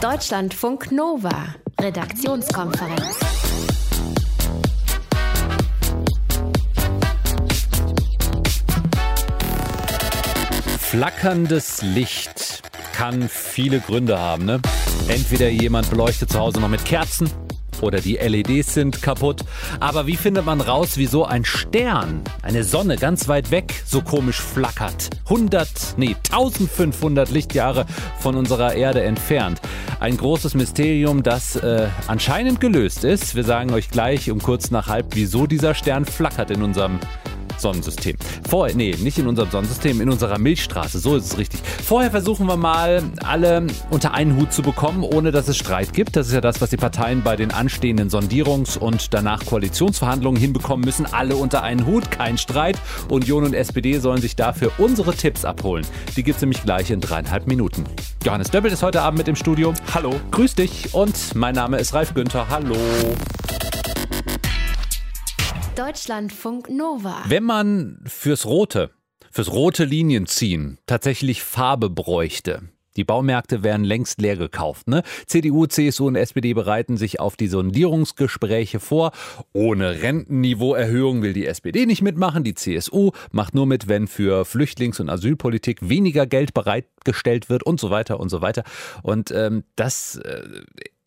Deutschlandfunk Nova, Redaktionskonferenz. Flackerndes Licht kann viele Gründe haben. Ne? Entweder jemand beleuchtet zu Hause noch mit Kerzen oder die LEDs sind kaputt. Aber wie findet man raus, wieso ein Stern, eine Sonne ganz weit weg, so komisch flackert? 100, nee, 1500 Lichtjahre von unserer Erde entfernt. Ein großes Mysterium, das äh, anscheinend gelöst ist. Wir sagen euch gleich um kurz nach halb, wieso dieser Stern flackert in unserem Sonnensystem. Vorher, nee, nicht in unserem Sonnensystem, in unserer Milchstraße, so ist es richtig. Vorher versuchen wir mal, alle unter einen Hut zu bekommen, ohne dass es Streit gibt. Das ist ja das, was die Parteien bei den anstehenden Sondierungs- und danach Koalitionsverhandlungen hinbekommen müssen. Alle unter einen Hut, kein Streit. Union und SPD sollen sich dafür unsere Tipps abholen. Die gibt es nämlich gleich in dreieinhalb Minuten. Johannes Döbbel ist heute Abend mit im Studio. Hallo. Grüß dich und mein Name ist Ralf Günther. Hallo. Deutschlandfunk Nova. Wenn man fürs Rote, fürs rote Linien ziehen tatsächlich Farbe bräuchte, die Baumärkte wären längst leer gekauft. Ne? CDU, CSU und SPD bereiten sich auf die Sondierungsgespräche vor. Ohne Rentenniveauerhöhung will die SPD nicht mitmachen. Die CSU macht nur mit, wenn für Flüchtlings- und Asylpolitik weniger Geld bereitgestellt wird und so weiter und so weiter. Und ähm, das äh,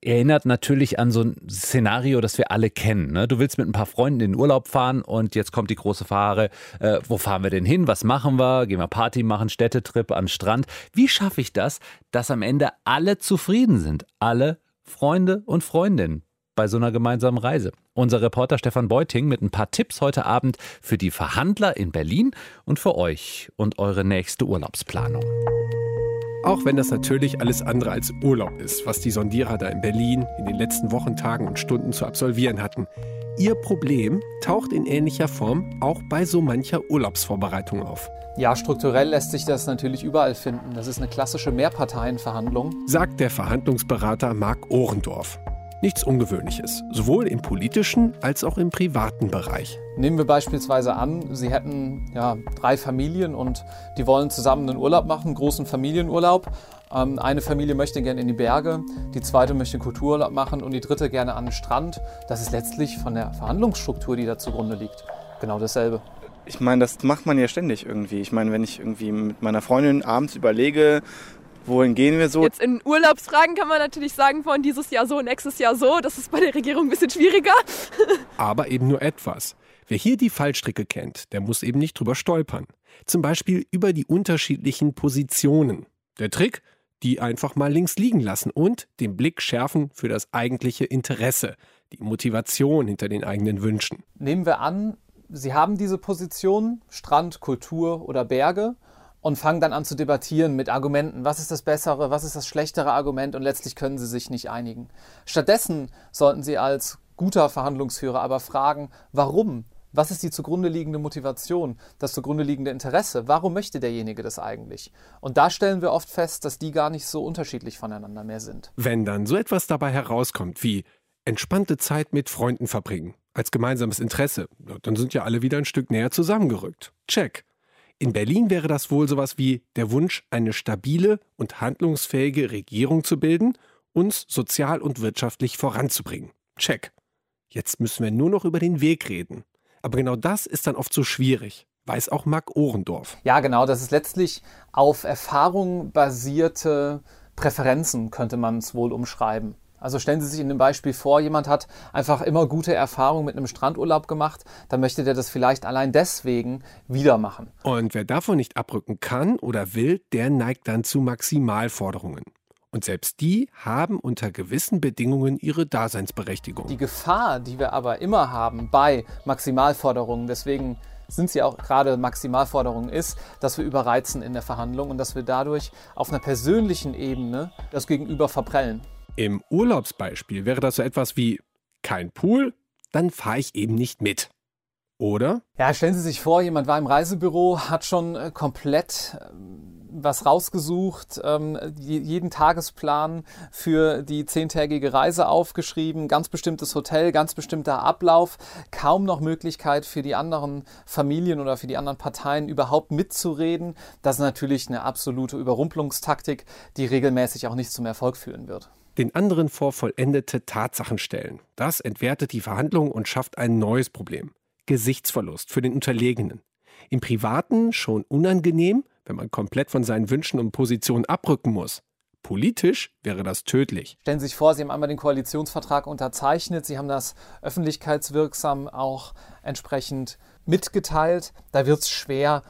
erinnert natürlich an so ein Szenario, das wir alle kennen. Ne? Du willst mit ein paar Freunden in den Urlaub fahren und jetzt kommt die große Frage, äh, wo fahren wir denn hin? Was machen wir? Gehen wir Party machen, Städtetrip an Strand? Wie schaffe ich das, dass am Ende alle zufrieden sind? Alle Freunde und Freundinnen bei so einer gemeinsamen Reise. Unser Reporter Stefan Beuting mit ein paar Tipps heute Abend für die Verhandler in Berlin und für euch und eure nächste Urlaubsplanung. Auch wenn das natürlich alles andere als Urlaub ist, was die Sondierer da in Berlin in den letzten Wochen, Tagen und Stunden zu absolvieren hatten. Ihr Problem taucht in ähnlicher Form auch bei so mancher Urlaubsvorbereitung auf. Ja, strukturell lässt sich das natürlich überall finden. Das ist eine klassische Mehrparteienverhandlung. Sagt der Verhandlungsberater Marc Ohrendorf. Nichts Ungewöhnliches, sowohl im politischen als auch im privaten Bereich. Nehmen wir beispielsweise an, Sie hätten ja, drei Familien und die wollen zusammen einen Urlaub machen, einen großen Familienurlaub. Ähm, eine Familie möchte gerne in die Berge, die zweite möchte einen Kultururlaub machen und die dritte gerne an den Strand. Das ist letztlich von der Verhandlungsstruktur, die da zugrunde liegt, genau dasselbe. Ich meine, das macht man ja ständig irgendwie. Ich meine, wenn ich irgendwie mit meiner Freundin abends überlege, Wohin gehen wir so? Jetzt in Urlaubsfragen kann man natürlich sagen, von dieses Jahr so, nächstes Jahr so. Das ist bei der Regierung ein bisschen schwieriger. Aber eben nur etwas. Wer hier die Fallstricke kennt, der muss eben nicht drüber stolpern. Zum Beispiel über die unterschiedlichen Positionen. Der Trick? Die einfach mal links liegen lassen und den Blick schärfen für das eigentliche Interesse, die Motivation hinter den eigenen Wünschen. Nehmen wir an, Sie haben diese Position, Strand, Kultur oder Berge und fangen dann an zu debattieren mit Argumenten. Was ist das bessere, was ist das schlechtere Argument und letztlich können sie sich nicht einigen. Stattdessen sollten sie als guter Verhandlungsführer aber fragen, warum? Was ist die zugrunde liegende Motivation, das zugrunde liegende Interesse? Warum möchte derjenige das eigentlich? Und da stellen wir oft fest, dass die gar nicht so unterschiedlich voneinander mehr sind. Wenn dann so etwas dabei herauskommt wie entspannte Zeit mit Freunden verbringen, als gemeinsames Interesse, dann sind ja alle wieder ein Stück näher zusammengerückt. Check. In Berlin wäre das wohl sowas wie der Wunsch, eine stabile und handlungsfähige Regierung zu bilden, uns sozial und wirtschaftlich voranzubringen. Check. Jetzt müssen wir nur noch über den Weg reden. Aber genau das ist dann oft so schwierig, weiß auch Marc Ohrendorf. Ja, genau, das ist letztlich auf Erfahrung basierte Präferenzen, könnte man es wohl umschreiben. Also stellen Sie sich in dem Beispiel vor, jemand hat einfach immer gute Erfahrungen mit einem Strandurlaub gemacht, dann möchte der das vielleicht allein deswegen wieder machen. Und wer davon nicht abrücken kann oder will, der neigt dann zu Maximalforderungen. Und selbst die haben unter gewissen Bedingungen ihre Daseinsberechtigung. Die Gefahr, die wir aber immer haben bei Maximalforderungen, deswegen sind sie auch gerade Maximalforderungen ist, dass wir überreizen in der Verhandlung und dass wir dadurch auf einer persönlichen Ebene das Gegenüber verprellen. Im Urlaubsbeispiel wäre das so etwas wie kein Pool, dann fahre ich eben nicht mit. Oder? Ja, stellen Sie sich vor, jemand war im Reisebüro, hat schon äh, komplett ähm, was rausgesucht, ähm, jeden Tagesplan für die zehntägige Reise aufgeschrieben, ganz bestimmtes Hotel, ganz bestimmter Ablauf, kaum noch Möglichkeit für die anderen Familien oder für die anderen Parteien überhaupt mitzureden. Das ist natürlich eine absolute Überrumpelungstaktik, die regelmäßig auch nicht zum Erfolg führen wird den anderen vor vollendete Tatsachen stellen. Das entwertet die Verhandlungen und schafft ein neues Problem. Gesichtsverlust für den Unterlegenen. Im Privaten schon unangenehm, wenn man komplett von seinen Wünschen und Positionen abrücken muss. Politisch wäre das tödlich. Stellen Sie sich vor, Sie haben einmal den Koalitionsvertrag unterzeichnet, Sie haben das öffentlichkeitswirksam auch entsprechend mitgeteilt. Da wird es schwer,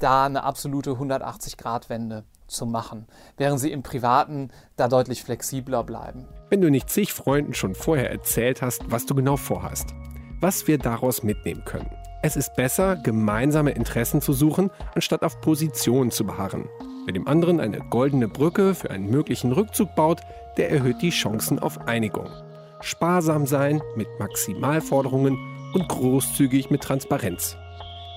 da eine absolute 180-Grad-Wende zu machen, während Sie im Privaten da deutlich flexibler bleiben. Wenn du nicht zig Freunden schon vorher erzählt hast, was du genau vorhast, was wir daraus mitnehmen können. Es ist besser, gemeinsame Interessen zu suchen, anstatt auf Positionen zu beharren. Wer dem anderen eine goldene Brücke für einen möglichen Rückzug baut, der erhöht die Chancen auf Einigung. Sparsam sein mit Maximalforderungen und großzügig mit Transparenz.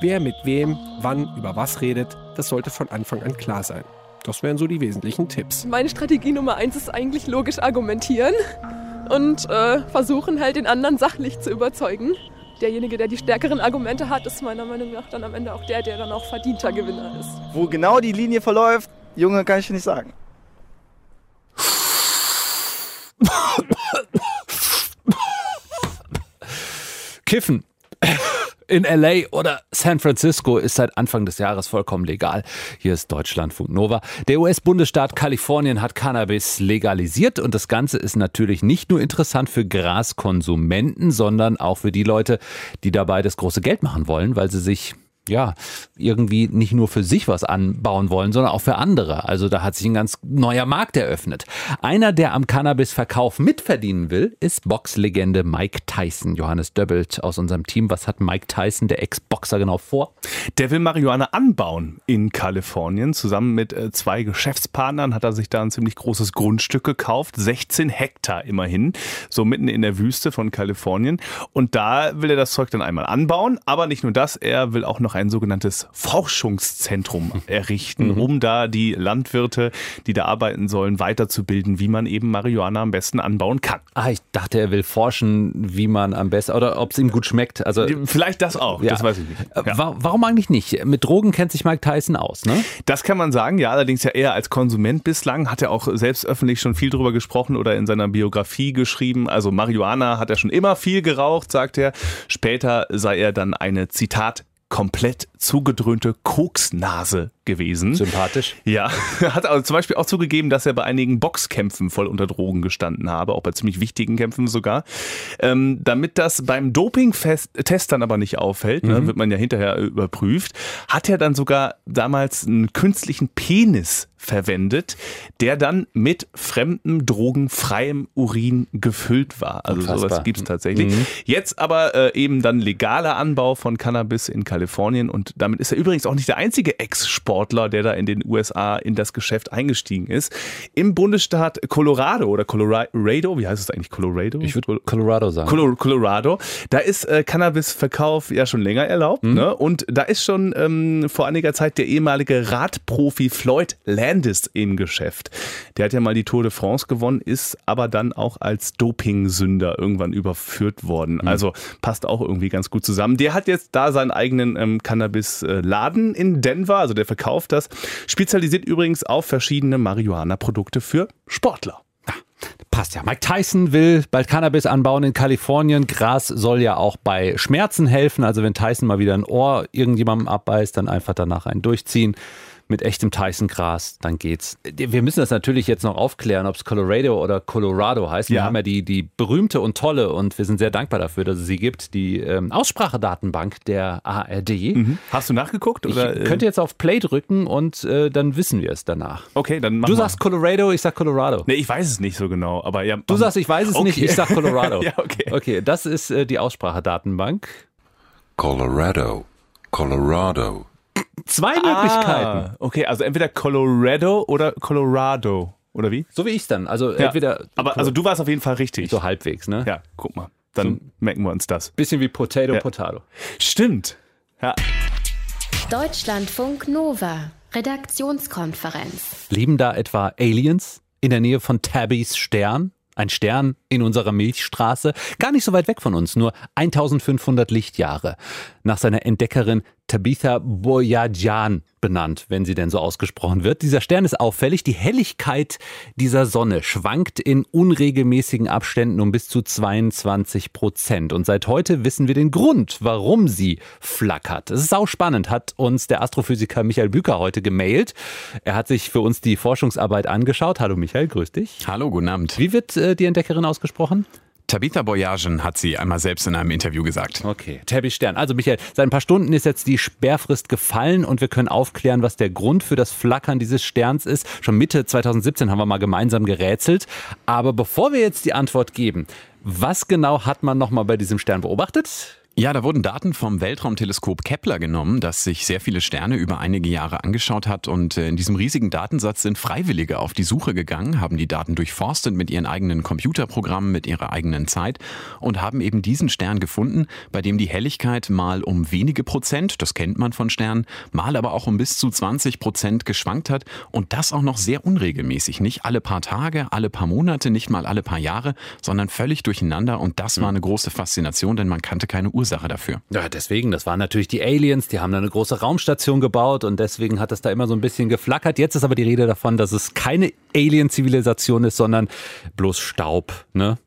Wer mit wem, wann, über was redet, das sollte von Anfang an klar sein. Das wären so die wesentlichen Tipps. Meine Strategie Nummer eins ist eigentlich logisch argumentieren und äh, versuchen halt den anderen sachlich zu überzeugen derjenige, der die stärkeren Argumente hat, ist meiner Meinung nach dann am Ende auch der, der dann auch verdienter Gewinner ist. Wo genau die Linie verläuft, Junge, kann ich nicht sagen. Kiffen in LA oder San Francisco ist seit Anfang des Jahres vollkommen legal. Hier ist Deutschlandfunk Nova. Der US-Bundesstaat Kalifornien hat Cannabis legalisiert und das Ganze ist natürlich nicht nur interessant für Graskonsumenten, sondern auch für die Leute, die dabei das große Geld machen wollen, weil sie sich ja, irgendwie nicht nur für sich was anbauen wollen, sondern auch für andere. Also da hat sich ein ganz neuer Markt eröffnet. Einer, der am Cannabis-Verkauf mitverdienen will, ist Boxlegende Mike Tyson. Johannes Döbbelt aus unserem Team. Was hat Mike Tyson, der Ex-Boxer, genau vor? Der will Marihuana anbauen in Kalifornien. Zusammen mit äh, zwei Geschäftspartnern hat er sich da ein ziemlich großes Grundstück gekauft. 16 Hektar immerhin. So mitten in der Wüste von Kalifornien. Und da will er das Zeug dann einmal anbauen. Aber nicht nur das, er will auch noch ein sogenanntes Forschungszentrum errichten, mhm. um da die Landwirte, die da arbeiten sollen, weiterzubilden, wie man eben Marihuana am besten anbauen kann. Ah, ich dachte, er will forschen, wie man am besten oder ob es ihm gut schmeckt. Also vielleicht das auch. Ja. Das weiß ich nicht. Äh, ja. Warum eigentlich nicht? Mit Drogen kennt sich Mike Tyson aus, ne? Das kann man sagen. Ja, allerdings ja eher als Konsument bislang. Hat er auch selbst öffentlich schon viel drüber gesprochen oder in seiner Biografie geschrieben. Also Marihuana hat er schon immer viel geraucht, sagt er. Später sei er dann eine Zitat komplett zugedröhnte Koksnase gewesen. Sympathisch. Ja, hat also zum Beispiel auch zugegeben, dass er bei einigen Boxkämpfen voll unter Drogen gestanden habe, auch bei ziemlich wichtigen Kämpfen sogar. Ähm, damit das beim Dopingtest dann aber nicht auffällt, ne, mhm. ne, wird man ja hinterher überprüft, hat er dann sogar damals einen künstlichen Penis verwendet, der dann mit fremdem drogenfreiem Urin gefüllt war. Also Unfassbar. sowas gibt es tatsächlich. Mhm. Jetzt aber äh, eben dann legaler Anbau von Cannabis in Kalifornien und damit ist er übrigens auch nicht der einzige Ex-Sportler, der da in den USA in das Geschäft eingestiegen ist. Im Bundesstaat Colorado oder Colorado, wie heißt es eigentlich Colorado? Ich würde Colorado sagen. Colorado, da ist äh, Cannabisverkauf ja schon länger erlaubt mhm. ne? und da ist schon ähm, vor einiger Zeit der ehemalige Radprofi Floyd Landis Landis im Geschäft. Der hat ja mal die Tour de France gewonnen, ist aber dann auch als Dopingsünder irgendwann überführt worden. Mhm. Also passt auch irgendwie ganz gut zusammen. Der hat jetzt da seinen eigenen ähm, Cannabis-Laden in Denver, also der verkauft das. Spezialisiert übrigens auf verschiedene Marihuana-Produkte für Sportler. Passt ja. Mike Tyson will bald Cannabis anbauen in Kalifornien. Gras soll ja auch bei Schmerzen helfen. Also wenn Tyson mal wieder ein Ohr irgendjemandem abbeißt, dann einfach danach einen durchziehen mit echtem Tyson-Gras, dann geht's. Wir müssen das natürlich jetzt noch aufklären, ob es Colorado oder Colorado heißt. Wir ja. haben ja die, die berühmte und tolle und wir sind sehr dankbar dafür, dass es sie gibt, die ähm, Aussprachedatenbank der ARD. Mhm. Hast du nachgeguckt? Oder? Ich könnte jetzt auf Play drücken und äh, dann wissen wir es danach. Okay, dann Du mal. sagst Colorado, ich sag Colorado. Nee, ich weiß es nicht so genau, aber ja. Du sagst, ich weiß es okay. nicht, ich sag Colorado. ja, okay. Okay, das ist äh, die Aussprachedatenbank. Colorado, Colorado. Zwei Möglichkeiten. okay, also entweder Colorado oder Colorado. Oder wie? So wie ich es dann. Also ja, entweder. Aber also du warst auf jeden Fall richtig. So halbwegs, ne? Ja, guck mal. Dann so, merken wir uns das. Bisschen wie Potato, ja. Potato. Stimmt. Ja. Deutschlandfunk Nova. Redaktionskonferenz. Leben da etwa Aliens in der Nähe von Tabbys Stern? Ein Stern in unserer Milchstraße, gar nicht so weit weg von uns, nur 1500 Lichtjahre. Nach seiner Entdeckerin Tabitha Boyajian benannt, wenn sie denn so ausgesprochen wird. Dieser Stern ist auffällig. Die Helligkeit dieser Sonne schwankt in unregelmäßigen Abständen um bis zu 22 Prozent. Und seit heute wissen wir den Grund, warum sie flackert. Es ist auch spannend, hat uns der Astrophysiker Michael Büker heute gemailt. Er hat sich für uns die Forschungsarbeit angeschaut. Hallo Michael, grüß dich. Hallo, guten Abend. Wie wird äh, die Entdeckerin ausgesprochen? Tabitha Boyagen hat sie einmal selbst in einem Interview gesagt. Okay, Tabby Stern. Also Michael, seit ein paar Stunden ist jetzt die Sperrfrist gefallen und wir können aufklären, was der Grund für das Flackern dieses Sterns ist. Schon Mitte 2017 haben wir mal gemeinsam gerätselt. Aber bevor wir jetzt die Antwort geben, was genau hat man nochmal bei diesem Stern beobachtet? Ja, da wurden Daten vom Weltraumteleskop Kepler genommen, das sich sehr viele Sterne über einige Jahre angeschaut hat. Und äh, in diesem riesigen Datensatz sind Freiwillige auf die Suche gegangen, haben die Daten durchforstet mit ihren eigenen Computerprogrammen, mit ihrer eigenen Zeit und haben eben diesen Stern gefunden, bei dem die Helligkeit mal um wenige Prozent, das kennt man von Sternen, mal aber auch um bis zu 20 Prozent geschwankt hat. Und das auch noch sehr unregelmäßig. Nicht alle paar Tage, alle paar Monate, nicht mal alle paar Jahre, sondern völlig durcheinander. Und das war eine große Faszination, denn man kannte keine Ursache dafür. Ja, deswegen, das waren natürlich die Aliens, die haben da eine große Raumstation gebaut und deswegen hat es da immer so ein bisschen geflackert. Jetzt ist aber die Rede davon, dass es keine Alien-Zivilisation ist, sondern bloß Staub, ne?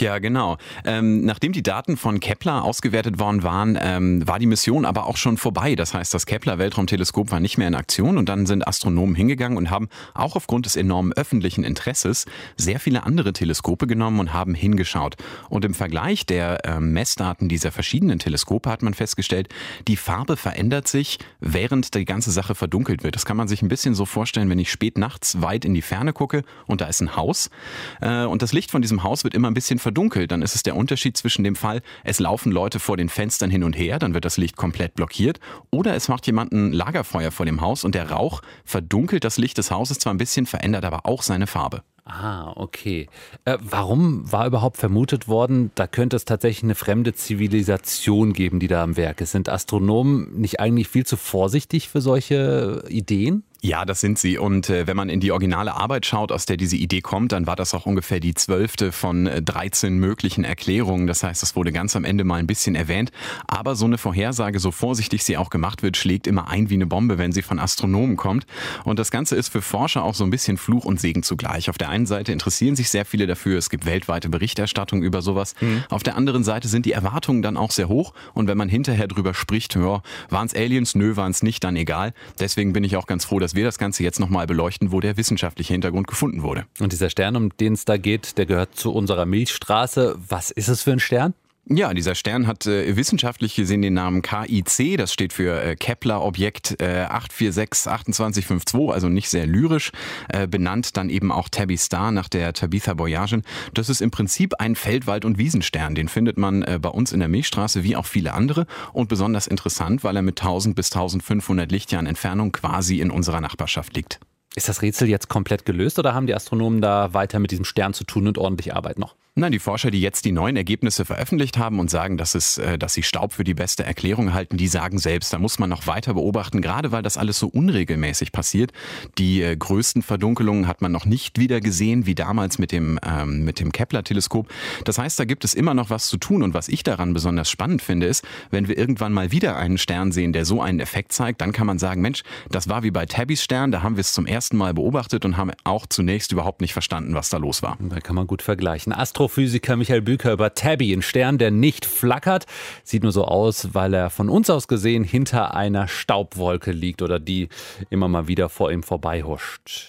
Ja, genau. Ähm, nachdem die Daten von Kepler ausgewertet worden waren, ähm, war die Mission aber auch schon vorbei. Das heißt, das Kepler-Weltraumteleskop war nicht mehr in Aktion und dann sind Astronomen hingegangen und haben auch aufgrund des enormen öffentlichen Interesses sehr viele andere Teleskope genommen und haben hingeschaut. Und im Vergleich der äh, Messdaten dieser verschiedenen Teleskope hat man festgestellt, die Farbe verändert sich, während die ganze Sache verdunkelt wird. Das kann man sich ein bisschen so vorstellen, wenn ich spät nachts weit in die Ferne gucke und da ist ein Haus äh, und das Licht von diesem Haus wird immer ein bisschen verdunkelt, dann ist es der Unterschied zwischen dem Fall, es laufen Leute vor den Fenstern hin und her, dann wird das Licht komplett blockiert, oder es macht jemand ein Lagerfeuer vor dem Haus und der Rauch verdunkelt das Licht des Hauses zwar ein bisschen, verändert aber auch seine Farbe. Ah, okay. Äh, warum war überhaupt vermutet worden, da könnte es tatsächlich eine fremde Zivilisation geben, die da am Werk ist? Sind Astronomen nicht eigentlich viel zu vorsichtig für solche Ideen? Ja, das sind sie. Und äh, wenn man in die originale Arbeit schaut, aus der diese Idee kommt, dann war das auch ungefähr die zwölfte von äh, 13 möglichen Erklärungen. Das heißt, es wurde ganz am Ende mal ein bisschen erwähnt. Aber so eine Vorhersage, so vorsichtig sie auch gemacht wird, schlägt immer ein wie eine Bombe, wenn sie von Astronomen kommt. Und das Ganze ist für Forscher auch so ein bisschen Fluch und Segen zugleich. Auf der einen Seite interessieren sich sehr viele dafür. Es gibt weltweite Berichterstattung über sowas. Mhm. Auf der anderen Seite sind die Erwartungen dann auch sehr hoch. Und wenn man hinterher drüber spricht, ja, waren es Aliens? Nö, waren es nicht, dann egal. Deswegen bin ich auch ganz froh, dass wir das Ganze jetzt nochmal beleuchten, wo der wissenschaftliche Hintergrund gefunden wurde. Und dieser Stern, um den es da geht, der gehört zu unserer Milchstraße. Was ist es für ein Stern? Ja, dieser Stern hat äh, wissenschaftlich gesehen den Namen KIC, das steht für äh, Kepler-Objekt äh, 846-2852, also nicht sehr lyrisch, äh, benannt dann eben auch Tabby Star nach der Tabitha Boyagen. Das ist im Prinzip ein Feldwald- und Wiesenstern, den findet man äh, bei uns in der Milchstraße wie auch viele andere und besonders interessant, weil er mit 1000 bis 1500 Lichtjahren Entfernung quasi in unserer Nachbarschaft liegt. Ist das Rätsel jetzt komplett gelöst oder haben die Astronomen da weiter mit diesem Stern zu tun und ordentlich Arbeit noch? Nein, die Forscher, die jetzt die neuen Ergebnisse veröffentlicht haben und sagen, dass, es, äh, dass sie Staub für die beste Erklärung halten, die sagen selbst, da muss man noch weiter beobachten, gerade weil das alles so unregelmäßig passiert. Die äh, größten Verdunkelungen hat man noch nicht wieder gesehen, wie damals mit dem, ähm, dem Kepler-Teleskop. Das heißt, da gibt es immer noch was zu tun. Und was ich daran besonders spannend finde, ist, wenn wir irgendwann mal wieder einen Stern sehen, der so einen Effekt zeigt, dann kann man sagen, Mensch, das war wie bei Tabbys Stern, da haben wir es zum ersten Mal beobachtet und haben auch zunächst überhaupt nicht verstanden, was da los war. Da kann man gut vergleichen. Astro Astrophysiker Michael Büker über Tabby, ein Stern, der nicht flackert. Sieht nur so aus, weil er von uns aus gesehen hinter einer Staubwolke liegt oder die immer mal wieder vor ihm vorbeihuscht.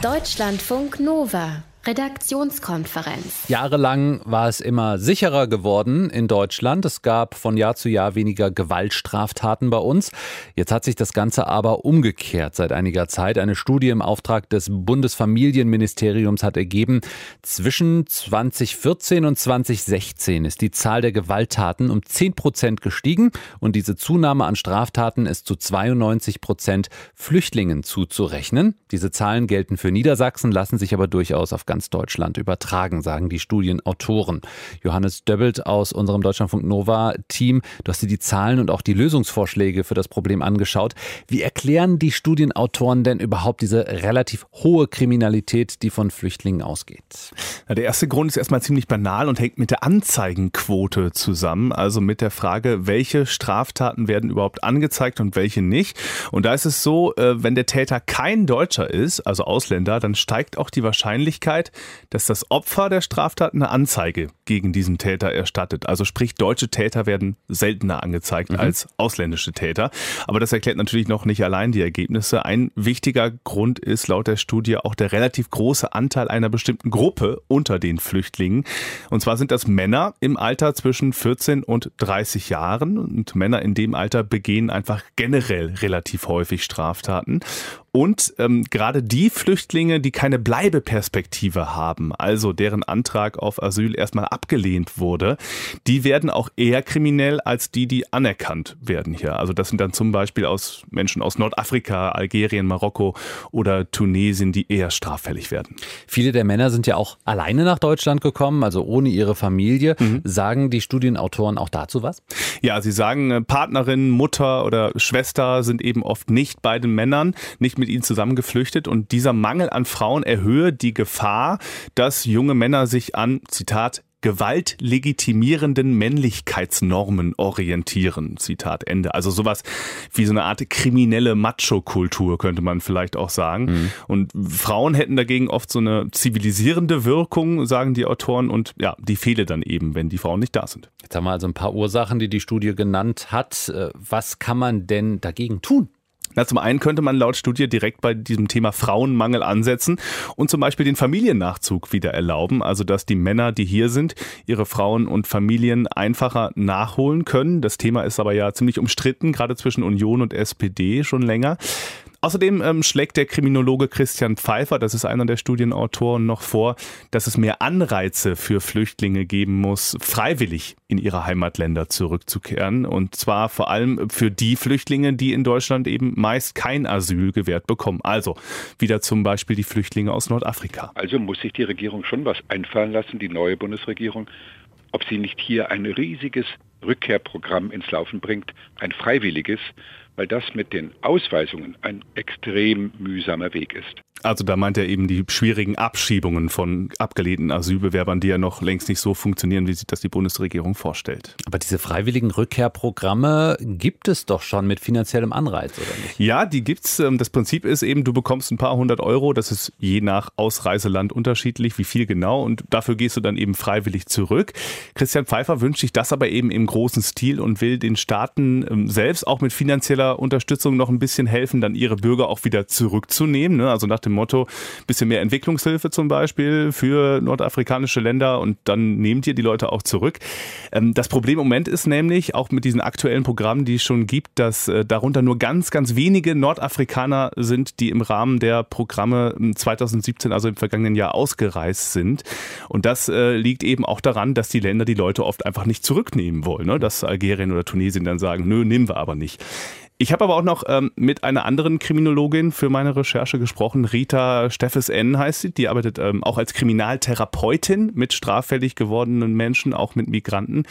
Deutschlandfunk Nova. Redaktionskonferenz. Jahrelang war es immer sicherer geworden in Deutschland. Es gab von Jahr zu Jahr weniger Gewaltstraftaten bei uns. Jetzt hat sich das Ganze aber umgekehrt seit einiger Zeit. Eine Studie im Auftrag des Bundesfamilienministeriums hat ergeben, zwischen 2014 und 2016 ist die Zahl der Gewalttaten um 10 Prozent gestiegen und diese Zunahme an Straftaten ist zu 92 Prozent Flüchtlingen zuzurechnen. Diese Zahlen gelten für Niedersachsen, lassen sich aber durchaus auf ganz Deutschland übertragen, sagen die Studienautoren. Johannes Döbbelt aus unserem Deutschlandfunk Nova Team, du hast dir die Zahlen und auch die Lösungsvorschläge für das Problem angeschaut. Wie erklären die Studienautoren denn überhaupt diese relativ hohe Kriminalität, die von Flüchtlingen ausgeht? Ja, der erste Grund ist erstmal ziemlich banal und hängt mit der Anzeigenquote zusammen, also mit der Frage, welche Straftaten werden überhaupt angezeigt und welche nicht. Und da ist es so, äh, wenn der Täter kein Deutscher ist, also Ausländer, dann steigt auch die Wahrscheinlichkeit, dass das Opfer der Straftat eine Anzeige gegen diesen Täter erstattet. Also sprich, deutsche Täter werden seltener angezeigt mhm. als ausländische Täter. Aber das erklärt natürlich noch nicht allein die Ergebnisse. Ein wichtiger Grund ist laut der Studie auch der relativ große Anteil einer bestimmten Gruppe unter den Flüchtlingen. Und zwar sind das Männer im Alter zwischen 14 und 30 Jahren. Und Männer in dem Alter begehen einfach generell relativ häufig Straftaten. Und ähm, gerade die Flüchtlinge, die keine Bleibeperspektive haben, also deren Antrag auf Asyl erstmal abgelehnt wurde, die werden auch eher kriminell als die, die anerkannt werden hier. Also das sind dann zum Beispiel aus Menschen aus Nordafrika, Algerien, Marokko oder Tunesien, die eher straffällig werden. Viele der Männer sind ja auch alleine nach Deutschland gekommen, also ohne ihre Familie. Mhm. Sagen die Studienautoren auch dazu was? Ja, sie sagen, äh, Partnerin, Mutter oder Schwester sind eben oft nicht bei den Männern, nicht mit mit ihnen zusammen geflüchtet und dieser Mangel an Frauen erhöhe die Gefahr, dass junge Männer sich an, Zitat, gewaltlegitimierenden Männlichkeitsnormen orientieren. Zitat Ende. Also sowas wie so eine Art kriminelle Macho-Kultur könnte man vielleicht auch sagen. Mhm. Und Frauen hätten dagegen oft so eine zivilisierende Wirkung, sagen die Autoren. Und ja, die fehle dann eben, wenn die Frauen nicht da sind. Jetzt haben wir also ein paar Ursachen, die die Studie genannt hat. Äh, was kann man denn dagegen tun? Na, zum einen könnte man laut Studie direkt bei diesem Thema Frauenmangel ansetzen und zum Beispiel den Familiennachzug wieder erlauben, also dass die Männer, die hier sind, ihre Frauen und Familien einfacher nachholen können. Das Thema ist aber ja ziemlich umstritten, gerade zwischen Union und SPD schon länger. Außerdem ähm, schlägt der Kriminologe Christian Pfeiffer, das ist einer der Studienautoren, noch vor, dass es mehr Anreize für Flüchtlinge geben muss, freiwillig in ihre Heimatländer zurückzukehren. Und zwar vor allem für die Flüchtlinge, die in Deutschland eben meist kein Asyl gewährt bekommen. Also wieder zum Beispiel die Flüchtlinge aus Nordafrika. Also muss sich die Regierung schon was einfallen lassen, die neue Bundesregierung, ob sie nicht hier ein riesiges Rückkehrprogramm ins Laufen bringt, ein freiwilliges, weil das mit den Ausweisungen ein extrem mühsamer Weg ist. Also da meint er eben die schwierigen Abschiebungen von abgelehnten Asylbewerbern, die ja noch längst nicht so funktionieren, wie sich das die Bundesregierung vorstellt. Aber diese freiwilligen Rückkehrprogramme gibt es doch schon mit finanziellem Anreiz, oder nicht? Ja, die gibt's. Ähm, das Prinzip ist eben, du bekommst ein paar hundert Euro. Das ist je nach Ausreiseland unterschiedlich, wie viel genau. Und dafür gehst du dann eben freiwillig zurück. Christian Pfeiffer wünscht sich das aber eben im großen Stil und will den Staaten ähm, selbst auch mit finanzieller Unterstützung noch ein bisschen helfen, dann ihre Bürger auch wieder zurückzunehmen. Ne? Also nach dem Motto, bisschen mehr Entwicklungshilfe zum Beispiel für nordafrikanische Länder und dann nehmt ihr die Leute auch zurück. Ähm, das Problem im Moment ist nämlich, auch mit diesen aktuellen Programmen, die es schon gibt, dass äh, darunter nur ganz, ganz wenige Nordafrikaner sind, die im Rahmen der Programme 2017, also im vergangenen Jahr, ausgereist sind. Und das äh, liegt eben auch daran, dass die Länder die Leute oft einfach nicht zurücknehmen wollen. Ne? Dass Algerien oder Tunesien dann sagen, nö, nehmen wir aber nicht. Ich habe aber auch noch ähm, mit einer anderen Kriminologin für meine Recherche gesprochen. Rita Steffes N heißt sie. Die arbeitet ähm, auch als Kriminaltherapeutin mit straffällig gewordenen Menschen, auch mit Migranten.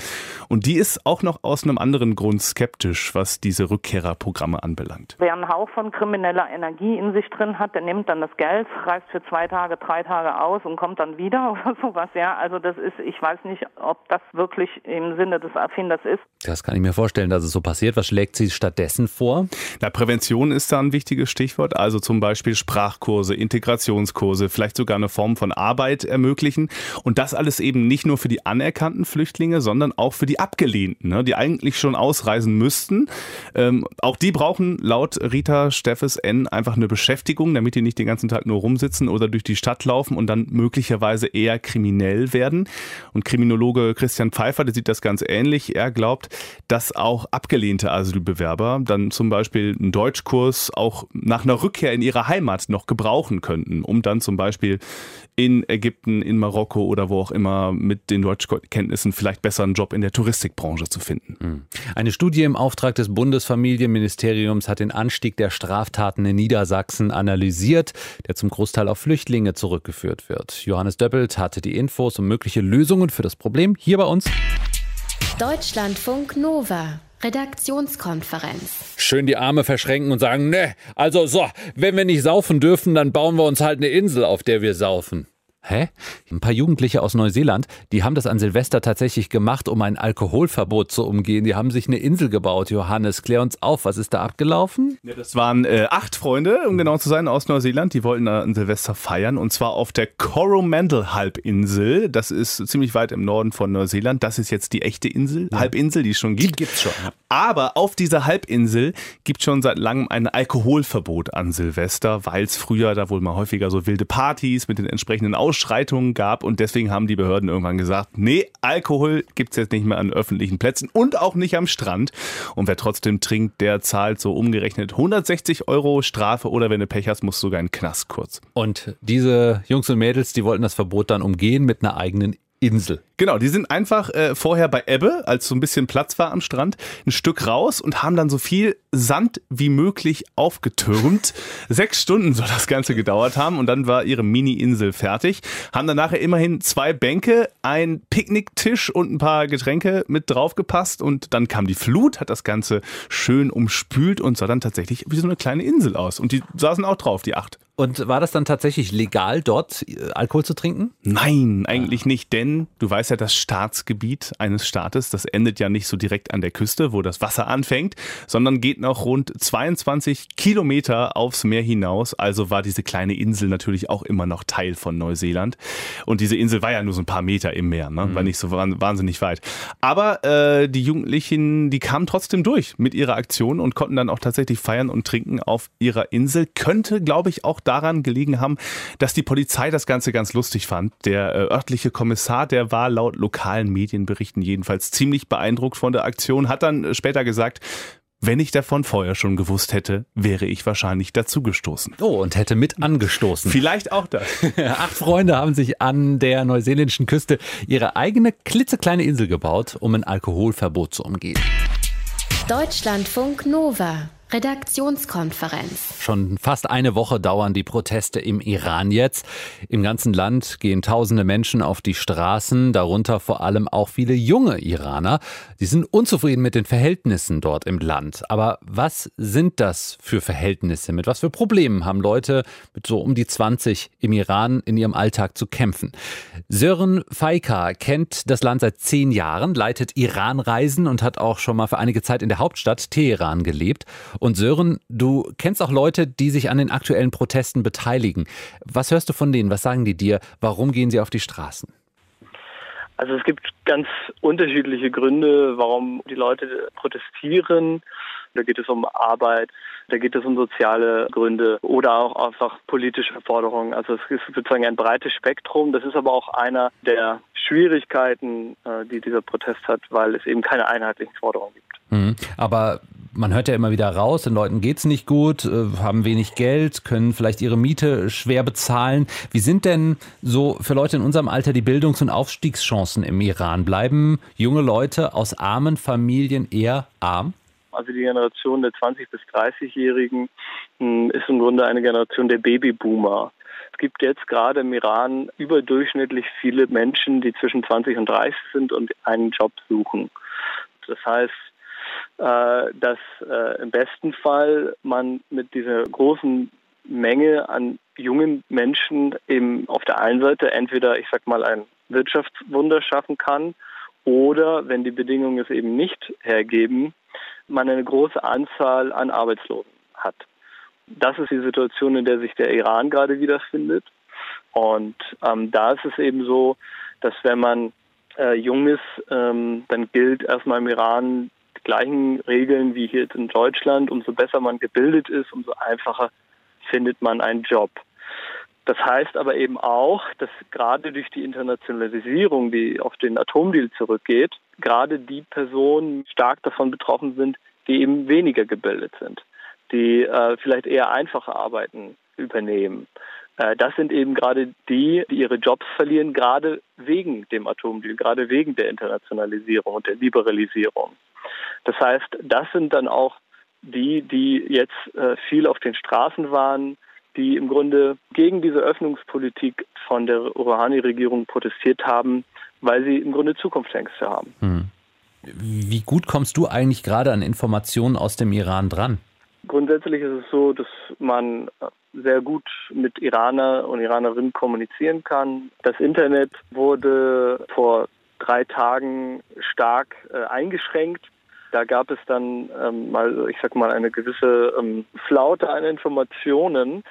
Und die ist auch noch aus einem anderen Grund skeptisch, was diese Rückkehrerprogramme anbelangt. Wer einen Hauch von krimineller Energie in sich drin hat, der nimmt dann das Geld, reist für zwei Tage, drei Tage aus und kommt dann wieder oder sowas. Ja, also das ist, ich weiß nicht, ob das wirklich im Sinne des Erfinders ist. Das kann ich mir vorstellen, dass es so passiert. Was schlägt sie stattdessen vor? Na, Prävention ist da ein wichtiges Stichwort. Also zum Beispiel Sprachkurse, Integrationskurse, vielleicht sogar eine Form von Arbeit ermöglichen. Und das alles eben nicht nur für die anerkannten Flüchtlinge, sondern auch für die Abgelehnten, ne, die eigentlich schon ausreisen müssten. Ähm, auch die brauchen laut Rita Steffes N einfach eine Beschäftigung, damit die nicht den ganzen Tag nur rumsitzen oder durch die Stadt laufen und dann möglicherweise eher kriminell werden. Und Kriminologe Christian Pfeiffer, der sieht das ganz ähnlich. Er glaubt, dass auch abgelehnte Asylbewerber dann dann zum Beispiel einen Deutschkurs auch nach einer Rückkehr in ihre Heimat noch gebrauchen könnten, um dann zum Beispiel in Ägypten, in Marokko oder wo auch immer mit den Deutschkenntnissen vielleicht besser einen Job in der Touristikbranche zu finden. Hm. Eine Studie im Auftrag des Bundesfamilienministeriums hat den Anstieg der Straftaten in Niedersachsen analysiert, der zum Großteil auf Flüchtlinge zurückgeführt wird. Johannes Döppelt hatte die Infos und mögliche Lösungen für das Problem hier bei uns. Deutschlandfunk Nova. Redaktionskonferenz. Schön die Arme verschränken und sagen, ne, also so, wenn wir nicht saufen dürfen, dann bauen wir uns halt eine Insel, auf der wir saufen. Hä? Ein paar Jugendliche aus Neuseeland, die haben das an Silvester tatsächlich gemacht, um ein Alkoholverbot zu umgehen. Die haben sich eine Insel gebaut. Johannes, klär uns auf, was ist da abgelaufen? Ja, das waren äh, acht Freunde, um genau zu sein, aus Neuseeland. Die wollten an Silvester feiern und zwar auf der Coromandel-Halbinsel. Das ist ziemlich weit im Norden von Neuseeland. Das ist jetzt die echte Insel, ja. Halbinsel, die es schon gibt. Die gibt's schon. Aber auf dieser Halbinsel gibt es schon seit langem ein Alkoholverbot an Silvester, weil es früher da wohl mal häufiger so wilde Partys mit den entsprechenden Aus Ausschreitungen gab und deswegen haben die Behörden irgendwann gesagt, nee, Alkohol gibt es jetzt nicht mehr an öffentlichen Plätzen und auch nicht am Strand. Und wer trotzdem trinkt, der zahlt so umgerechnet 160 Euro Strafe oder wenn du Pech hast, musst du sogar in den Knast kurz. Und diese Jungs und Mädels, die wollten das Verbot dann umgehen mit einer eigenen Insel. Genau, die sind einfach äh, vorher bei Ebbe, als so ein bisschen Platz war am Strand, ein Stück raus und haben dann so viel Sand wie möglich aufgetürmt. Sechs Stunden soll das Ganze gedauert haben und dann war ihre Mini-Insel fertig. Haben dann nachher immerhin zwei Bänke, ein Picknicktisch und ein paar Getränke mit draufgepasst und dann kam die Flut, hat das Ganze schön umspült und sah dann tatsächlich wie so eine kleine Insel aus. Und die saßen auch drauf, die acht. Und war das dann tatsächlich legal, dort äh, Alkohol zu trinken? Nein, eigentlich nicht, denn du weißt ja, das Staatsgebiet eines Staates, das endet ja nicht so direkt an der Küste, wo das Wasser anfängt, sondern geht noch rund 22 Kilometer aufs Meer hinaus. Also war diese kleine Insel natürlich auch immer noch Teil von Neuseeland. Und diese Insel war ja nur so ein paar Meter im Meer, ne? war mhm. nicht so wahnsinnig weit. Aber äh, die Jugendlichen, die kamen trotzdem durch mit ihrer Aktion und konnten dann auch tatsächlich feiern und trinken auf ihrer Insel. Könnte, glaube ich, auch daran gelegen haben, dass die Polizei das Ganze ganz lustig fand. Der äh, örtliche Kommissar, der war laut lokalen Medienberichten jedenfalls ziemlich beeindruckt von der Aktion, hat dann äh, später gesagt, wenn ich davon vorher schon gewusst hätte, wäre ich wahrscheinlich dazugestoßen. Oh, und hätte mit angestoßen. Vielleicht auch das. Acht Freunde haben sich an der neuseeländischen Küste ihre eigene klitzekleine Insel gebaut, um ein Alkoholverbot zu umgehen. Deutschlandfunk Nova Redaktionskonferenz. Schon fast eine Woche dauern die Proteste im Iran jetzt. Im ganzen Land gehen tausende Menschen auf die Straßen, darunter vor allem auch viele junge Iraner. Sie sind unzufrieden mit den Verhältnissen dort im Land. Aber was sind das für Verhältnisse? Mit was für Problemen haben Leute mit so um die 20 im Iran in ihrem Alltag zu kämpfen? Sören Faika kennt das Land seit zehn Jahren, leitet Iranreisen und hat auch schon mal für einige Zeit in der Hauptstadt Teheran gelebt. Und Sören, du kennst auch Leute, die sich an den aktuellen Protesten beteiligen. Was hörst du von denen? Was sagen die dir? Warum gehen sie auf die Straßen? Also es gibt ganz unterschiedliche Gründe, warum die Leute protestieren. Da geht es um Arbeit, da geht es um soziale Gründe oder auch einfach politische Forderungen. Also es ist sozusagen ein breites Spektrum. Das ist aber auch einer der Schwierigkeiten, äh, die dieser Protest hat, weil es eben keine einheitlichen Forderungen gibt. Mhm. Aber man hört ja immer wieder raus, den Leuten geht es nicht gut, äh, haben wenig Geld, können vielleicht ihre Miete schwer bezahlen. Wie sind denn so für Leute in unserem Alter die Bildungs- und Aufstiegschancen im Iran? Bleiben junge Leute aus armen Familien eher arm? Also die Generation der 20- bis 30-Jährigen hm, ist im Grunde eine Generation der Babyboomer. Es gibt jetzt gerade im Iran überdurchschnittlich viele Menschen, die zwischen 20 und 30 sind und einen Job suchen. Das heißt, äh, dass äh, im besten Fall man mit dieser großen Menge an jungen Menschen eben auf der einen Seite entweder, ich sag mal, ein Wirtschaftswunder schaffen kann oder, wenn die Bedingungen es eben nicht hergeben, man eine große Anzahl an Arbeitslosen hat. Das ist die Situation, in der sich der Iran gerade wiederfindet. Und ähm, da ist es eben so, dass wenn man äh, jung ist, ähm, dann gilt erstmal im Iran gleichen Regeln wie hier in Deutschland. Umso besser man gebildet ist, umso einfacher findet man einen Job. Das heißt aber eben auch, dass gerade durch die Internationalisierung, die auf den Atomdeal zurückgeht, gerade die Personen stark davon betroffen sind, die eben weniger gebildet sind, die äh, vielleicht eher einfache Arbeiten übernehmen. Äh, das sind eben gerade die, die ihre Jobs verlieren, gerade wegen dem Atomdeal, gerade wegen der Internationalisierung und der Liberalisierung. Das heißt, das sind dann auch die, die jetzt äh, viel auf den Straßen waren, die im Grunde gegen diese Öffnungspolitik von der Rouhani-Regierung protestiert haben, weil sie im Grunde Zukunftsängste haben. Hm. Wie gut kommst du eigentlich gerade an Informationen aus dem Iran dran? Grundsätzlich ist es so, dass man sehr gut mit Iraner und Iranerinnen kommunizieren kann. Das Internet wurde vor drei Tagen stark äh, eingeschränkt. Da gab es dann ähm, mal, ich sag mal, eine gewisse ähm, Flaute an Informationen.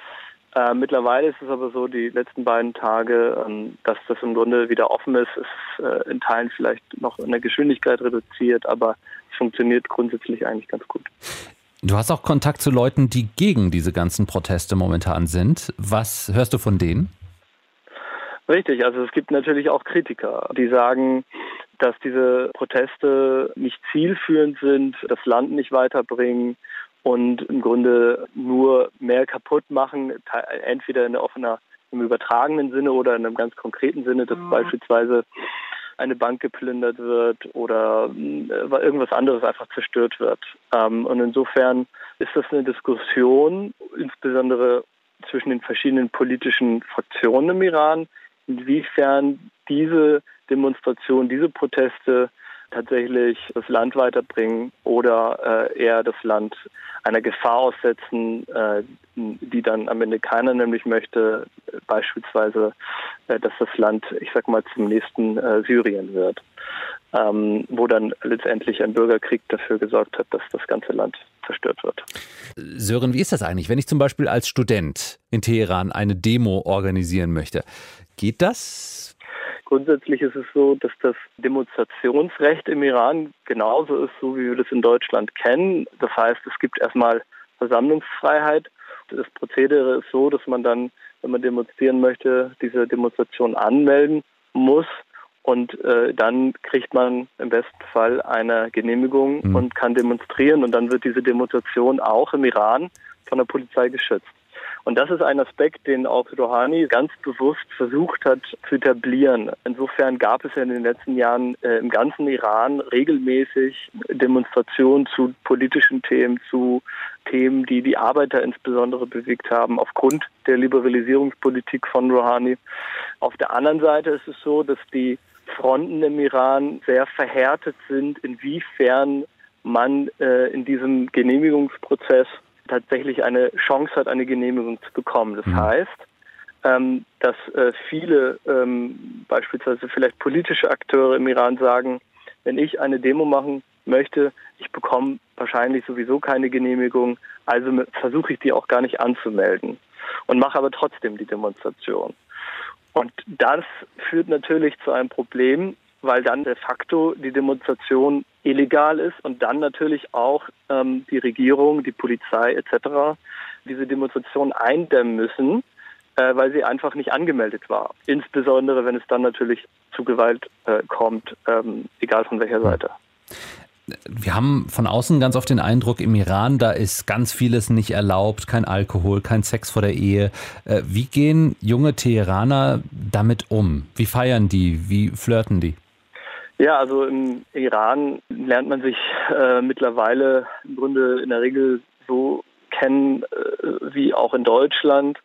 Äh, mittlerweile ist es aber so, die letzten beiden Tage, ähm, dass das im Grunde wieder offen ist, ist äh, in Teilen vielleicht noch in der Geschwindigkeit reduziert, aber es funktioniert grundsätzlich eigentlich ganz gut. Du hast auch Kontakt zu Leuten, die gegen diese ganzen Proteste momentan sind. Was hörst du von denen? Richtig, also es gibt natürlich auch Kritiker, die sagen, dass diese Proteste nicht zielführend sind, das Land nicht weiterbringen und im Grunde nur mehr kaputt machen, entweder in offener, im übertragenen Sinne oder in einem ganz konkreten Sinne, dass mhm. beispielsweise eine Bank geplündert wird oder äh, irgendwas anderes einfach zerstört wird. Ähm, und insofern ist das eine Diskussion, insbesondere zwischen den verschiedenen politischen Fraktionen im Iran, inwiefern diese Demonstrationen, diese Proteste tatsächlich das Land weiterbringen oder äh, eher das Land einer Gefahr aussetzen, äh, die dann am Ende keiner nämlich möchte, beispielsweise, äh, dass das Land, ich sag mal, zum nächsten äh, Syrien wird, ähm, wo dann letztendlich ein Bürgerkrieg dafür gesorgt hat, dass das ganze Land zerstört wird. Sören, wie ist das eigentlich, wenn ich zum Beispiel als Student in Teheran eine Demo organisieren möchte? Geht das? Grundsätzlich ist es so, dass das Demonstrationsrecht im Iran genauso ist, so wie wir das in Deutschland kennen. Das heißt, es gibt erstmal Versammlungsfreiheit. Das Prozedere ist so, dass man dann, wenn man demonstrieren möchte, diese Demonstration anmelden muss. Und äh, dann kriegt man im besten Fall eine Genehmigung mhm. und kann demonstrieren. Und dann wird diese Demonstration auch im Iran von der Polizei geschützt. Und das ist ein Aspekt, den auch Rouhani ganz bewusst versucht hat zu etablieren. Insofern gab es ja in den letzten Jahren äh, im ganzen Iran regelmäßig Demonstrationen zu politischen Themen, zu Themen, die die Arbeiter insbesondere bewegt haben, aufgrund der Liberalisierungspolitik von Rouhani. Auf der anderen Seite ist es so, dass die Fronten im Iran sehr verhärtet sind, inwiefern man äh, in diesem Genehmigungsprozess tatsächlich eine Chance hat, eine Genehmigung zu bekommen. Das mhm. heißt, ähm, dass äh, viele ähm, beispielsweise vielleicht politische Akteure im Iran sagen, wenn ich eine Demo machen möchte, ich bekomme wahrscheinlich sowieso keine Genehmigung, also versuche ich die auch gar nicht anzumelden und mache aber trotzdem die Demonstration. Und das führt natürlich zu einem Problem, weil dann de facto die Demonstration illegal ist und dann natürlich auch ähm, die Regierung, die Polizei etc. diese Demonstration eindämmen müssen, äh, weil sie einfach nicht angemeldet war. Insbesondere wenn es dann natürlich zu Gewalt äh, kommt, ähm, egal von welcher Seite. Wir haben von außen ganz oft den Eindruck, im Iran, da ist ganz vieles nicht erlaubt, kein Alkohol, kein Sex vor der Ehe. Äh, wie gehen junge Teheraner damit um? Wie feiern die? Wie flirten die? Ja, also im Iran lernt man sich äh, mittlerweile im Grunde in der Regel so kennen äh, wie auch in Deutschland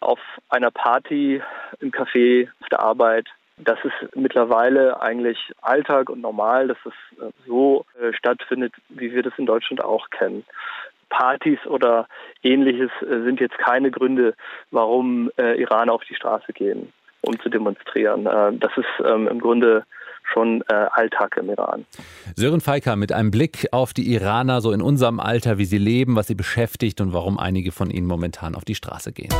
auf einer Party, im Café, auf der Arbeit. Das ist mittlerweile eigentlich Alltag und normal, dass es äh, so äh, stattfindet, wie wir das in Deutschland auch kennen. Partys oder ähnliches äh, sind jetzt keine Gründe, warum Iraner auf die Straße gehen, um zu demonstrieren. das ist ähm, im Grunde schon äh, Alltag im Iran. Sören Feiker mit einem Blick auf die Iraner so in unserem Alter, wie sie leben, was sie beschäftigt und warum einige von ihnen momentan auf die Straße gehen.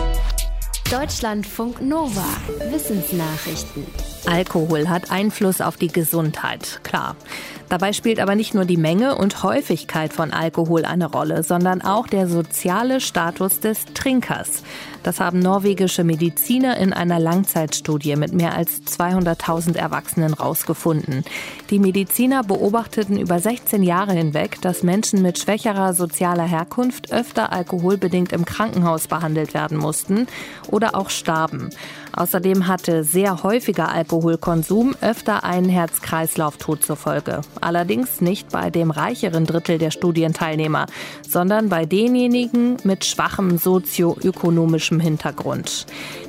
Deutschlandfunk Nova. Wissensnachrichten. Alkohol hat Einfluss auf die Gesundheit, klar. Dabei spielt aber nicht nur die Menge und Häufigkeit von Alkohol eine Rolle, sondern auch der soziale Status des Trinkers. Das haben norwegische Mediziner in einer Langzeitstudie mit mehr als 200.000 Erwachsenen rausgefunden. Die Mediziner beobachteten über 16 Jahre hinweg, dass Menschen mit schwächerer sozialer Herkunft öfter alkoholbedingt im Krankenhaus behandelt werden mussten oder auch starben. Außerdem hatte sehr häufiger Alkoholkonsum öfter einen Herz-Kreislauf-Tod zur Folge. Allerdings nicht bei dem reicheren Drittel der Studienteilnehmer, sondern bei denjenigen mit schwachem sozioökonomischem Hintergrund.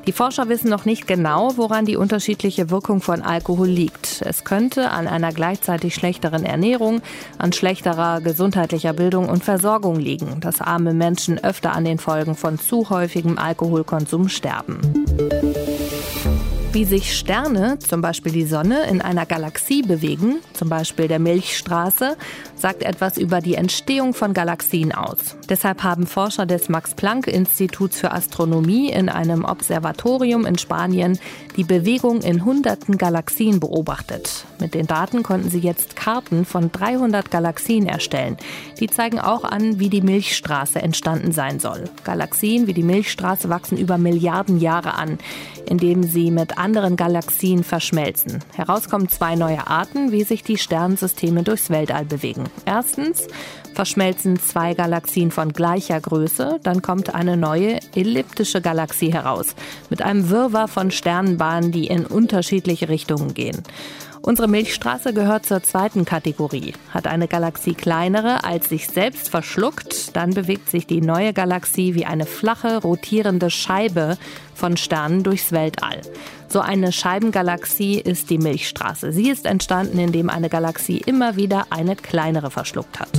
Die Forscher wissen noch nicht genau, woran die unterschiedliche Wirkung von Alkohol liegt. Es könnte an einer gleichzeitig schlechteren Ernährung, an schlechterer gesundheitlicher Bildung und Versorgung liegen, dass arme Menschen öfter an den Folgen von zu häufigem Alkoholkonsum sterben. Wie sich Sterne, zum Beispiel die Sonne, in einer Galaxie bewegen, zum Beispiel der Milchstraße, sagt etwas über die Entstehung von Galaxien aus. Deshalb haben Forscher des Max-Planck-Instituts für Astronomie in einem Observatorium in Spanien die Bewegung in hunderten Galaxien beobachtet. Mit den Daten konnten sie jetzt Karten von 300 Galaxien erstellen. Die zeigen auch an, wie die Milchstraße entstanden sein soll. Galaxien wie die Milchstraße wachsen über Milliarden Jahre an, indem sie mit anderen Galaxien verschmelzen. Herauskommen zwei neue Arten, wie sich die Sternensysteme durchs Weltall bewegen. Erstens verschmelzen zwei Galaxien von gleicher Größe, dann kommt eine neue elliptische Galaxie heraus, mit einem Wirrwarr von Sternenbahnen, die in unterschiedliche Richtungen gehen. Unsere Milchstraße gehört zur zweiten Kategorie. Hat eine Galaxie kleinere als sich selbst verschluckt, dann bewegt sich die neue Galaxie wie eine flache, rotierende Scheibe von Sternen durchs Weltall. So eine Scheibengalaxie ist die Milchstraße. Sie ist entstanden, indem eine Galaxie immer wieder eine kleinere verschluckt hat.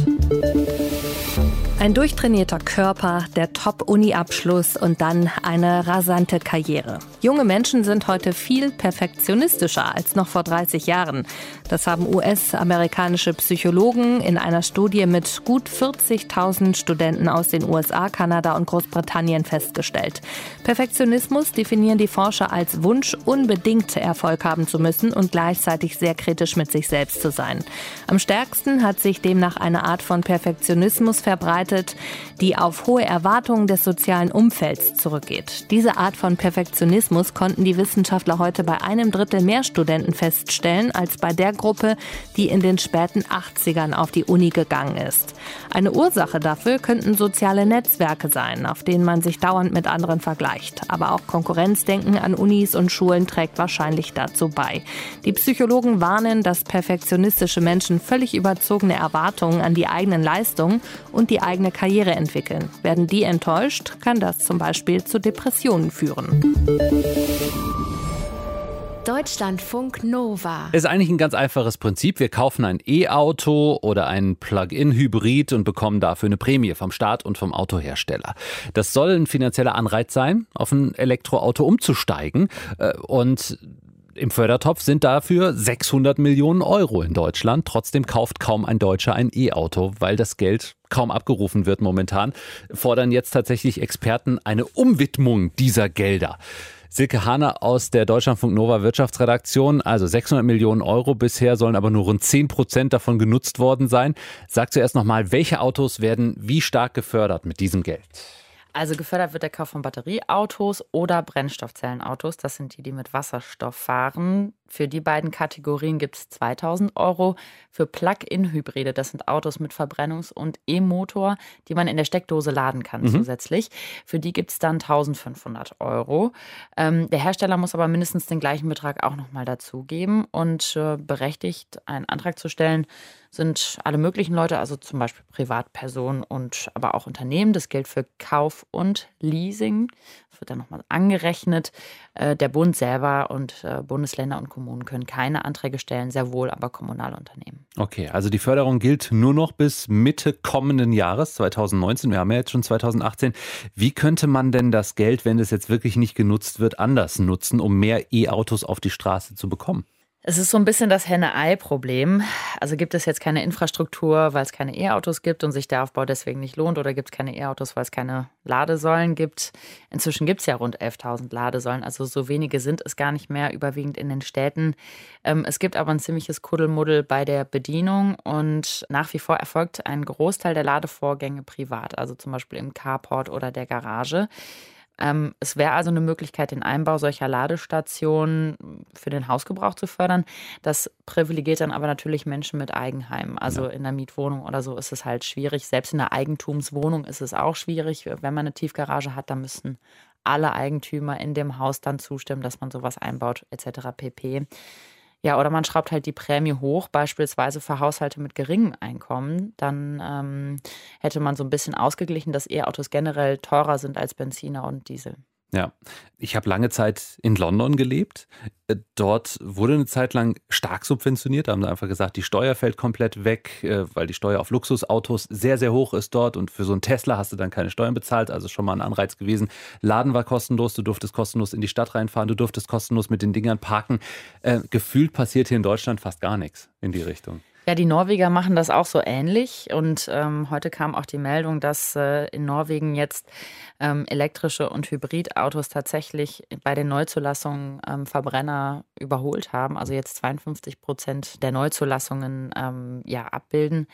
Ein durchtrainierter Körper, der Top-Uni-Abschluss und dann eine rasante Karriere. Junge Menschen sind heute viel perfektionistischer als noch vor 30 Jahren. Das haben US-amerikanische Psychologen in einer Studie mit gut 40.000 Studenten aus den USA, Kanada und Großbritannien festgestellt. Perfektionismus definieren die Forscher als Wunsch, unbedingt Erfolg haben zu müssen und gleichzeitig sehr kritisch mit sich selbst zu sein. Am stärksten hat sich demnach eine Art von Perfektionismus verbreitet, bedeutet, die auf hohe Erwartungen des sozialen Umfelds zurückgeht. Diese Art von Perfektionismus konnten die Wissenschaftler heute bei einem Drittel mehr Studenten feststellen als bei der Gruppe, die in den späten 80ern auf die Uni gegangen ist. Eine Ursache dafür könnten soziale Netzwerke sein, auf denen man sich dauernd mit anderen vergleicht. Aber auch Konkurrenzdenken an Unis und Schulen trägt wahrscheinlich dazu bei. Die Psychologen warnen, dass perfektionistische Menschen völlig überzogene Erwartungen an die eigenen Leistungen und die eigene eigene Karriere entwickeln. Werden die enttäuscht, kann das zum Beispiel zu Depressionen führen. Deutschlandfunk Nova. Ist eigentlich ein ganz einfaches Prinzip. Wir kaufen ein E-Auto oder ein Plug-in-Hybrid und bekommen dafür eine Prämie vom Staat und vom Autohersteller. Das soll ein finanzieller Anreiz sein, auf ein Elektroauto umzusteigen. Äh, und im Fördertopf sind dafür 600 Millionen Euro in Deutschland. Trotzdem kauft kaum ein Deutscher ein E-Auto, weil das Geld kaum abgerufen wird momentan. Fordern jetzt tatsächlich Experten eine Umwidmung dieser Gelder. Silke Hahner aus der Deutschlandfunk Nova Wirtschaftsredaktion. Also 600 Millionen Euro bisher sollen aber nur rund 10 Prozent davon genutzt worden sein. Sag zuerst nochmal, welche Autos werden wie stark gefördert mit diesem Geld? Also gefördert wird der Kauf von Batterieautos oder Brennstoffzellenautos. Das sind die, die mit Wasserstoff fahren. Für die beiden Kategorien gibt es 2000 Euro. Für Plug-in-Hybride, das sind Autos mit Verbrennungs- und E-Motor, die man in der Steckdose laden kann mhm. zusätzlich. Für die gibt es dann 1500 Euro. Ähm, der Hersteller muss aber mindestens den gleichen Betrag auch nochmal dazugeben und äh, berechtigt, einen Antrag zu stellen, sind alle möglichen Leute, also zum Beispiel Privatpersonen und aber auch Unternehmen. Das gilt für Kauf und Leasing. Das wird dann nochmal angerechnet. Äh, der Bund selber und äh, Bundesländer und Kommunen können keine Anträge stellen, sehr wohl aber kommunale Unternehmen. Okay, also die Förderung gilt nur noch bis Mitte kommenden Jahres, 2019. Wir haben ja jetzt schon 2018. Wie könnte man denn das Geld, wenn es jetzt wirklich nicht genutzt wird, anders nutzen, um mehr E-Autos auf die Straße zu bekommen? Es ist so ein bisschen das Henne-Ei-Problem. Also gibt es jetzt keine Infrastruktur, weil es keine E-Autos gibt und sich der Aufbau deswegen nicht lohnt oder gibt es keine E-Autos, weil es keine Ladesäulen gibt. Inzwischen gibt es ja rund 11.000 Ladesäulen, also so wenige sind es gar nicht mehr, überwiegend in den Städten. Ähm, es gibt aber ein ziemliches Kuddelmuddel bei der Bedienung und nach wie vor erfolgt ein Großteil der Ladevorgänge privat, also zum Beispiel im Carport oder der Garage. Ähm, es wäre also eine Möglichkeit, den Einbau solcher Ladestationen für den Hausgebrauch zu fördern. Das privilegiert dann aber natürlich Menschen mit Eigenheim. Also ja. in der Mietwohnung oder so ist es halt schwierig. Selbst in der Eigentumswohnung ist es auch schwierig. Wenn man eine Tiefgarage hat, dann müssen alle Eigentümer in dem Haus dann zustimmen, dass man sowas einbaut, etc. pp. Ja, oder man schraubt halt die Prämie hoch, beispielsweise für Haushalte mit geringem Einkommen. Dann ähm, hätte man so ein bisschen ausgeglichen, dass E-Autos generell teurer sind als Benziner und Diesel. Ja, ich habe lange Zeit in London gelebt. Äh, dort wurde eine Zeit lang stark subventioniert. Da haben sie einfach gesagt, die Steuer fällt komplett weg, äh, weil die Steuer auf Luxusautos sehr, sehr hoch ist dort. Und für so einen Tesla hast du dann keine Steuern bezahlt. Also schon mal ein Anreiz gewesen. Laden war kostenlos, du durftest kostenlos in die Stadt reinfahren, du durftest kostenlos mit den Dingern parken. Äh, gefühlt passiert hier in Deutschland fast gar nichts in die Richtung. Ja, die Norweger machen das auch so ähnlich. Und ähm, heute kam auch die Meldung, dass äh, in Norwegen jetzt ähm, elektrische und Hybridautos tatsächlich bei den Neuzulassungen ähm, Verbrenner überholt haben. Also jetzt 52 Prozent der Neuzulassungen ähm, ja, abbilden.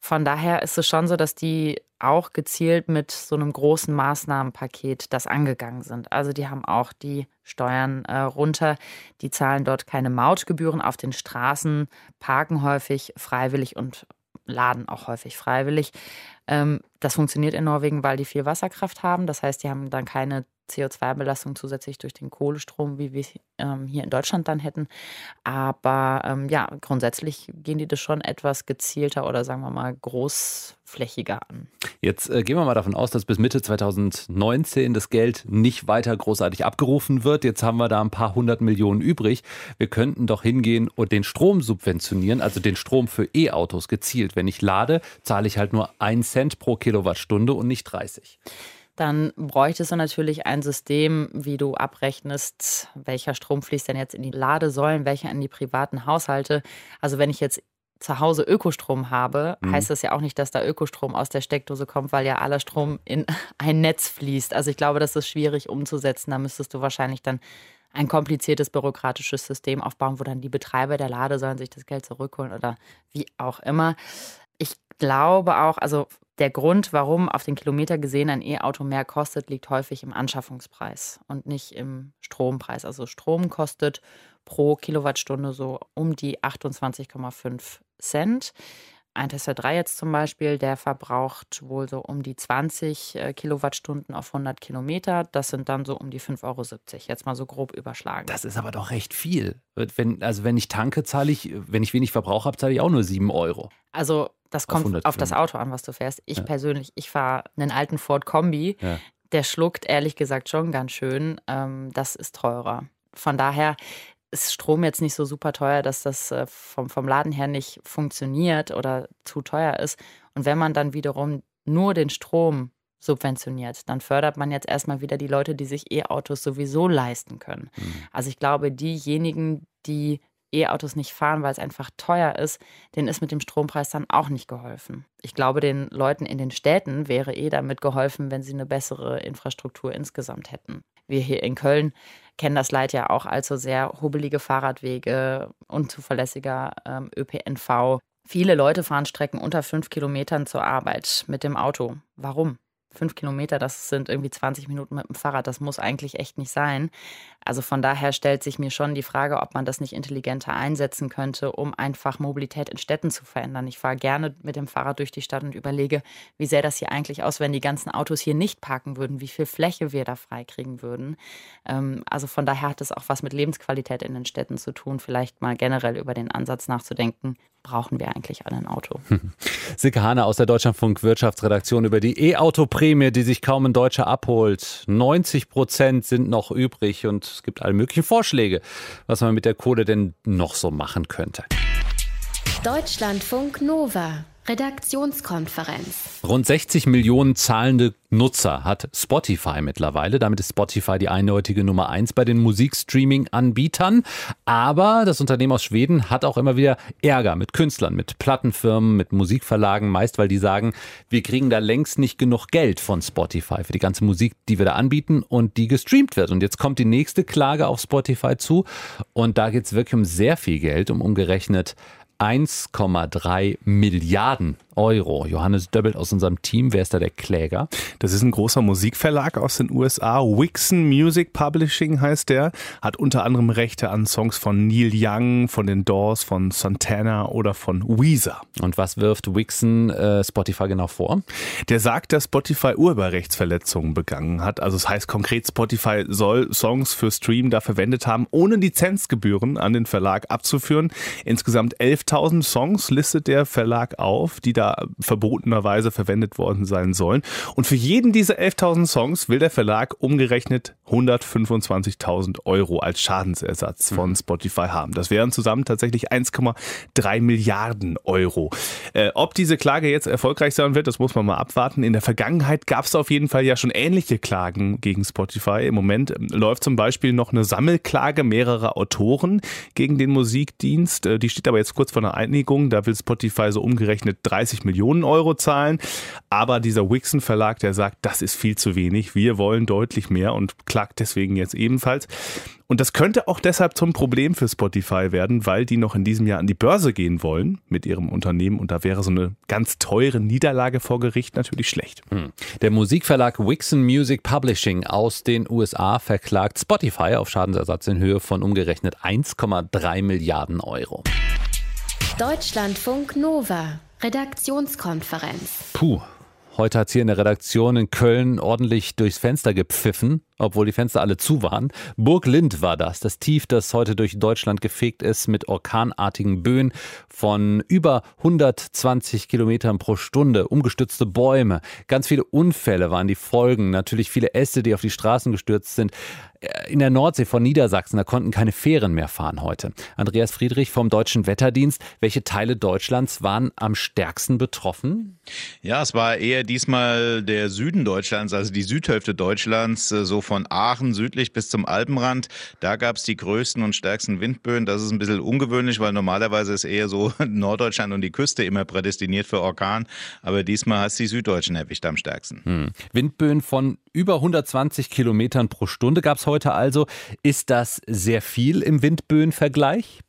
Von daher ist es schon so, dass die auch gezielt mit so einem großen Maßnahmenpaket das angegangen sind. Also die haben auch die Steuern äh, runter, die zahlen dort keine Mautgebühren auf den Straßen, parken häufig freiwillig und laden auch häufig freiwillig. Ähm, das funktioniert in Norwegen, weil die viel Wasserkraft haben. Das heißt, die haben dann keine CO2-Belastung zusätzlich durch den Kohlestrom, wie wir ähm, hier in Deutschland dann hätten. Aber ähm, ja, grundsätzlich gehen die das schon etwas gezielter oder sagen wir mal großflächiger an. Jetzt äh, gehen wir mal davon aus, dass bis Mitte 2019 das Geld nicht weiter großartig abgerufen wird. Jetzt haben wir da ein paar hundert Millionen übrig. Wir könnten doch hingehen und den Strom subventionieren, also den Strom für E-Autos gezielt. Wenn ich lade, zahle ich halt nur einen Cent pro Kilowattstunde und nicht 30 dann bräuchtest du natürlich ein System, wie du abrechnest, welcher Strom fließt denn jetzt in die Ladesäulen, welcher in die privaten Haushalte. Also wenn ich jetzt zu Hause Ökostrom habe, mhm. heißt das ja auch nicht, dass da Ökostrom aus der Steckdose kommt, weil ja aller Strom in ein Netz fließt. Also ich glaube, das ist schwierig umzusetzen. Da müsstest du wahrscheinlich dann ein kompliziertes bürokratisches System aufbauen, wo dann die Betreiber der Ladesäulen sich das Geld zurückholen oder wie auch immer. Ich glaube auch, also der Grund, warum auf den Kilometer gesehen ein E-Auto mehr kostet, liegt häufig im Anschaffungspreis und nicht im Strompreis. Also Strom kostet pro Kilowattstunde so um die 28,5 Cent. Ein Tesla 3 jetzt zum Beispiel, der verbraucht wohl so um die 20 äh, Kilowattstunden auf 100 Kilometer. Das sind dann so um die 5,70 Euro. Jetzt mal so grob überschlagen. Das ist aber doch recht viel. Wenn, also wenn ich tanke, zahle ich, wenn ich wenig Verbrauch habe, zahle ich auch nur 7 Euro. Also das kommt auf, auf das Auto an, was du fährst. Ich ja. persönlich, ich fahre einen alten Ford Kombi. Ja. Der schluckt ehrlich gesagt schon ganz schön. Ähm, das ist teurer. Von daher ist Strom jetzt nicht so super teuer, dass das äh, vom, vom Laden her nicht funktioniert oder zu teuer ist. Und wenn man dann wiederum nur den Strom subventioniert, dann fördert man jetzt erstmal wieder die Leute, die sich E-Autos sowieso leisten können. Mhm. Also ich glaube, diejenigen, die E-Autos nicht fahren, weil es einfach teuer ist, denen ist mit dem Strompreis dann auch nicht geholfen. Ich glaube, den Leuten in den Städten wäre eh damit geholfen, wenn sie eine bessere Infrastruktur insgesamt hätten. Wir hier in Köln kennen das Leid ja auch als so sehr hubbelige Fahrradwege, unzuverlässiger ähm, ÖPNV. Viele Leute fahren Strecken unter fünf Kilometern zur Arbeit mit dem Auto. Warum? fünf Kilometer, das sind irgendwie 20 Minuten mit dem Fahrrad. Das muss eigentlich echt nicht sein. Also von daher stellt sich mir schon die Frage, ob man das nicht intelligenter einsetzen könnte, um einfach Mobilität in Städten zu verändern. Ich fahre gerne mit dem Fahrrad durch die Stadt und überlege, wie sähe das hier eigentlich aus, wenn die ganzen Autos hier nicht parken würden, wie viel Fläche wir da freikriegen würden. Ähm, also von daher hat es auch was mit Lebensqualität in den Städten zu tun, vielleicht mal generell über den Ansatz nachzudenken, brauchen wir eigentlich alle ein Auto. Silke Hane aus der Deutschlandfunk Wirtschaftsredaktion über die E-Auto-Prämie, die sich kaum ein Deutscher abholt. 90 Prozent sind noch übrig und es gibt alle möglichen Vorschläge, was man mit der Kohle denn noch so machen könnte. Deutschlandfunk Nova Redaktionskonferenz. Rund 60 Millionen zahlende Nutzer hat Spotify mittlerweile. Damit ist Spotify die eindeutige Nummer eins bei den Musikstreaming-Anbietern. Aber das Unternehmen aus Schweden hat auch immer wieder Ärger mit Künstlern, mit Plattenfirmen, mit Musikverlagen, meist weil die sagen, wir kriegen da längst nicht genug Geld von Spotify für die ganze Musik, die wir da anbieten und die gestreamt wird. Und jetzt kommt die nächste Klage auf Spotify zu. Und da geht es wirklich um sehr viel Geld, um umgerechnet 1,3 Milliarden Euro. Johannes Döbbelt aus unserem Team, wer ist da der Kläger? Das ist ein großer Musikverlag aus den USA. Wixon Music Publishing heißt der. Hat unter anderem Rechte an Songs von Neil Young, von den Doors, von Santana oder von Weezer. Und was wirft Wixon äh, Spotify genau vor? Der sagt, dass Spotify Urheberrechtsverletzungen begangen hat. Also es das heißt konkret, Spotify soll Songs für Stream da verwendet haben, ohne Lizenzgebühren an den Verlag abzuführen. Insgesamt 11.000 Songs listet der Verlag auf, die da verbotenerweise verwendet worden sein sollen. Und für jeden dieser 11.000 Songs will der Verlag umgerechnet 125.000 Euro als Schadensersatz von mhm. Spotify haben. Das wären zusammen tatsächlich 1,3 Milliarden Euro. Äh, ob diese Klage jetzt erfolgreich sein wird, das muss man mal abwarten. In der Vergangenheit gab es auf jeden Fall ja schon ähnliche Klagen gegen Spotify. Im Moment ähm, läuft zum Beispiel noch eine Sammelklage mehrerer Autoren gegen den Musikdienst. Äh, die steht aber jetzt kurz vor einer Einigung. Da will Spotify so umgerechnet 30 50 Millionen Euro zahlen. Aber dieser Wixon Verlag, der sagt, das ist viel zu wenig. Wir wollen deutlich mehr und klagt deswegen jetzt ebenfalls. Und das könnte auch deshalb zum Problem für Spotify werden, weil die noch in diesem Jahr an die Börse gehen wollen mit ihrem Unternehmen und da wäre so eine ganz teure Niederlage vor Gericht natürlich schlecht. Hm. Der Musikverlag Wixon Music Publishing aus den USA verklagt Spotify auf Schadensersatz in Höhe von umgerechnet 1,3 Milliarden Euro. Deutschlandfunk Nova Redaktionskonferenz. Puh. Heute hat es hier in der Redaktion in Köln ordentlich durchs Fenster gepfiffen, obwohl die Fenster alle zu waren. Burg Lind war das, das Tief, das heute durch Deutschland gefegt ist mit orkanartigen Böen von über 120 Kilometern pro Stunde, umgestützte Bäume, ganz viele Unfälle waren die Folgen, natürlich viele Äste, die auf die Straßen gestürzt sind. Äh, in der Nordsee von Niedersachsen, da konnten keine Fähren mehr fahren heute. Andreas Friedrich vom Deutschen Wetterdienst. Welche Teile Deutschlands waren am stärksten betroffen? Ja, es war eher diesmal der Süden Deutschlands, also die Südhälfte Deutschlands, äh, so von Aachen südlich bis zum Alpenrand. Da gab es die größten und stärksten Windböen. Das ist ein bisschen ungewöhnlich, weil normalerweise ist eher so Norddeutschland und die Küste immer prädestiniert für Orkan. Aber diesmal hat es die Süddeutschen erwischt am stärksten. Hm. Windböen von über 120 Kilometern pro Stunde gab es heute also. Ist das sehr viel im Windböenvergleich?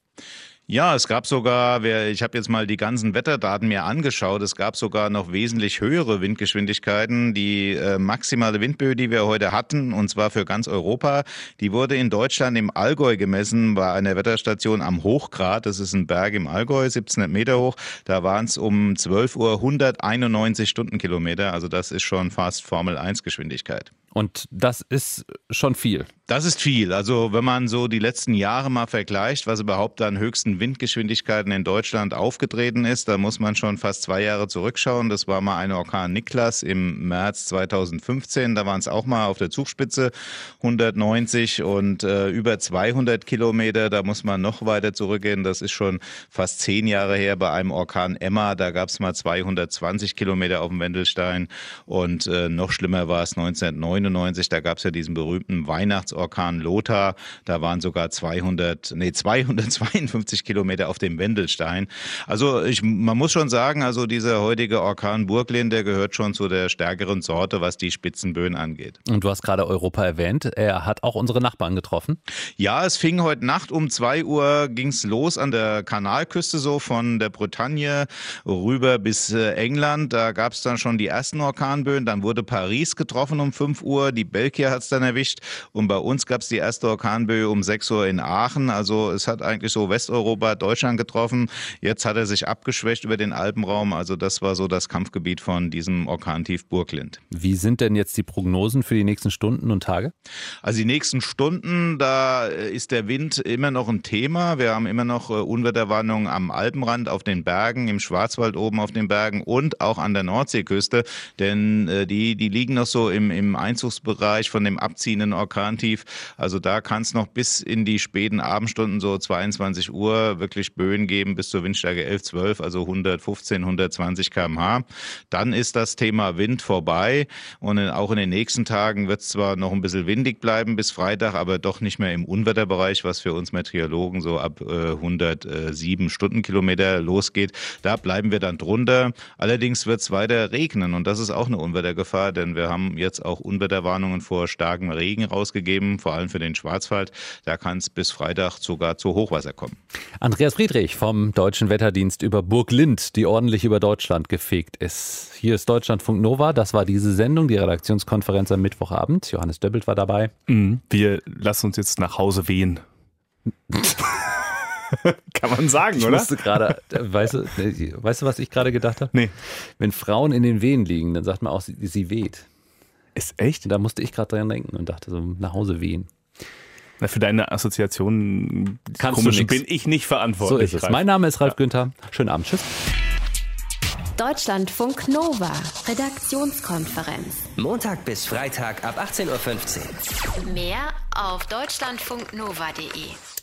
Ja, es gab sogar, ich habe jetzt mal die ganzen Wetterdaten mir angeschaut, es gab sogar noch wesentlich höhere Windgeschwindigkeiten. Die äh, maximale Windböe, die wir heute hatten, und zwar für ganz Europa, die wurde in Deutschland im Allgäu gemessen bei einer Wetterstation am Hochgrat. Das ist ein Berg im Allgäu, 1700 Meter hoch. Da waren es um 12 Uhr 191 Stundenkilometer. Also das ist schon fast Formel 1 Geschwindigkeit. Und das ist schon viel. Das ist viel. Also wenn man so die letzten Jahre mal vergleicht, was überhaupt an höchsten Windgeschwindigkeiten in Deutschland aufgetreten ist, da muss man schon fast zwei Jahre zurückschauen. Das war mal ein Orkan Niklas im März 2015. Da waren es auch mal auf der Zugspitze 190 und äh, über 200 Kilometer. Da muss man noch weiter zurückgehen. Das ist schon fast zehn Jahre her bei einem Orkan Emma. Da gab es mal 220 Kilometer auf dem Wendelstein und äh, noch schlimmer war es 1999. Da gab es ja diesen berühmten Weihnachts Orkan Lothar. Da waren sogar 200, nee, 252 Kilometer auf dem Wendelstein. Also ich, man muss schon sagen, also dieser heutige Orkan Burglin, der gehört schon zu der stärkeren Sorte, was die Spitzenböen angeht. Und du hast gerade Europa erwähnt. Er hat auch unsere Nachbarn getroffen. Ja, es fing heute Nacht um 2 Uhr ging's los an der Kanalküste so von der Bretagne rüber bis äh, England. Da gab es dann schon die ersten Orkanböen. Dann wurde Paris getroffen um 5 Uhr. Die Belgier hat es dann erwischt. Und bei uns gab es die erste Orkanböe um 6 Uhr in Aachen. Also es hat eigentlich so Westeuropa, Deutschland getroffen. Jetzt hat er sich abgeschwächt über den Alpenraum. Also das war so das Kampfgebiet von diesem Orkantief Burglind. Wie sind denn jetzt die Prognosen für die nächsten Stunden und Tage? Also die nächsten Stunden, da ist der Wind immer noch ein Thema. Wir haben immer noch äh, Unwetterwarnungen am Alpenrand, auf den Bergen, im Schwarzwald oben auf den Bergen und auch an der Nordseeküste. Denn äh, die, die liegen noch so im, im 1 Einzugsbereich von dem abziehenden Orkantief. Also da kann es noch bis in die späten Abendstunden, so 22 Uhr, wirklich Böen geben bis zur Windstärke 11, 12, also 115, 120 km/h. Dann ist das Thema Wind vorbei und auch in den nächsten Tagen wird es zwar noch ein bisschen windig bleiben bis Freitag, aber doch nicht mehr im Unwetterbereich, was für uns Meteorologen so ab äh, 107 Stundenkilometer losgeht. Da bleiben wir dann drunter. Allerdings wird es weiter regnen und das ist auch eine Unwettergefahr, denn wir haben jetzt auch Unwetterwarnungen vor starkem Regen rausgegeben, vor allem für den Schwarzwald. Da kann es bis Freitag sogar zu Hochwasser kommen. Andreas Friedrich vom Deutschen Wetterdienst über Burg Lind, die ordentlich über Deutschland gefegt ist. Hier ist Deutschlandfunk Nova. Das war diese Sendung, die Redaktionskonferenz am Mittwochabend. Johannes Döbbelt war dabei. Mhm. Wir lassen uns jetzt nach Hause wehen. Kann man sagen, ich oder? Musste grade, weißt, du, weißt du, was ich gerade gedacht habe? Nee. Wenn Frauen in den Wehen liegen, dann sagt man auch, sie, sie weht. Ist echt? Da musste ich gerade dran denken und dachte so, nach Hause wehen. Na, für deine Assoziation Kannst komisch, bin ich nicht verantwortlich. So ist es. Ralf. Mein Name ist Ralf Günther. Schönen Abend. Tschüss. Deutschlandfunk Nova, Redaktionskonferenz. Montag bis Freitag ab 18.15 Uhr. Mehr auf deutschlandfunknova.de.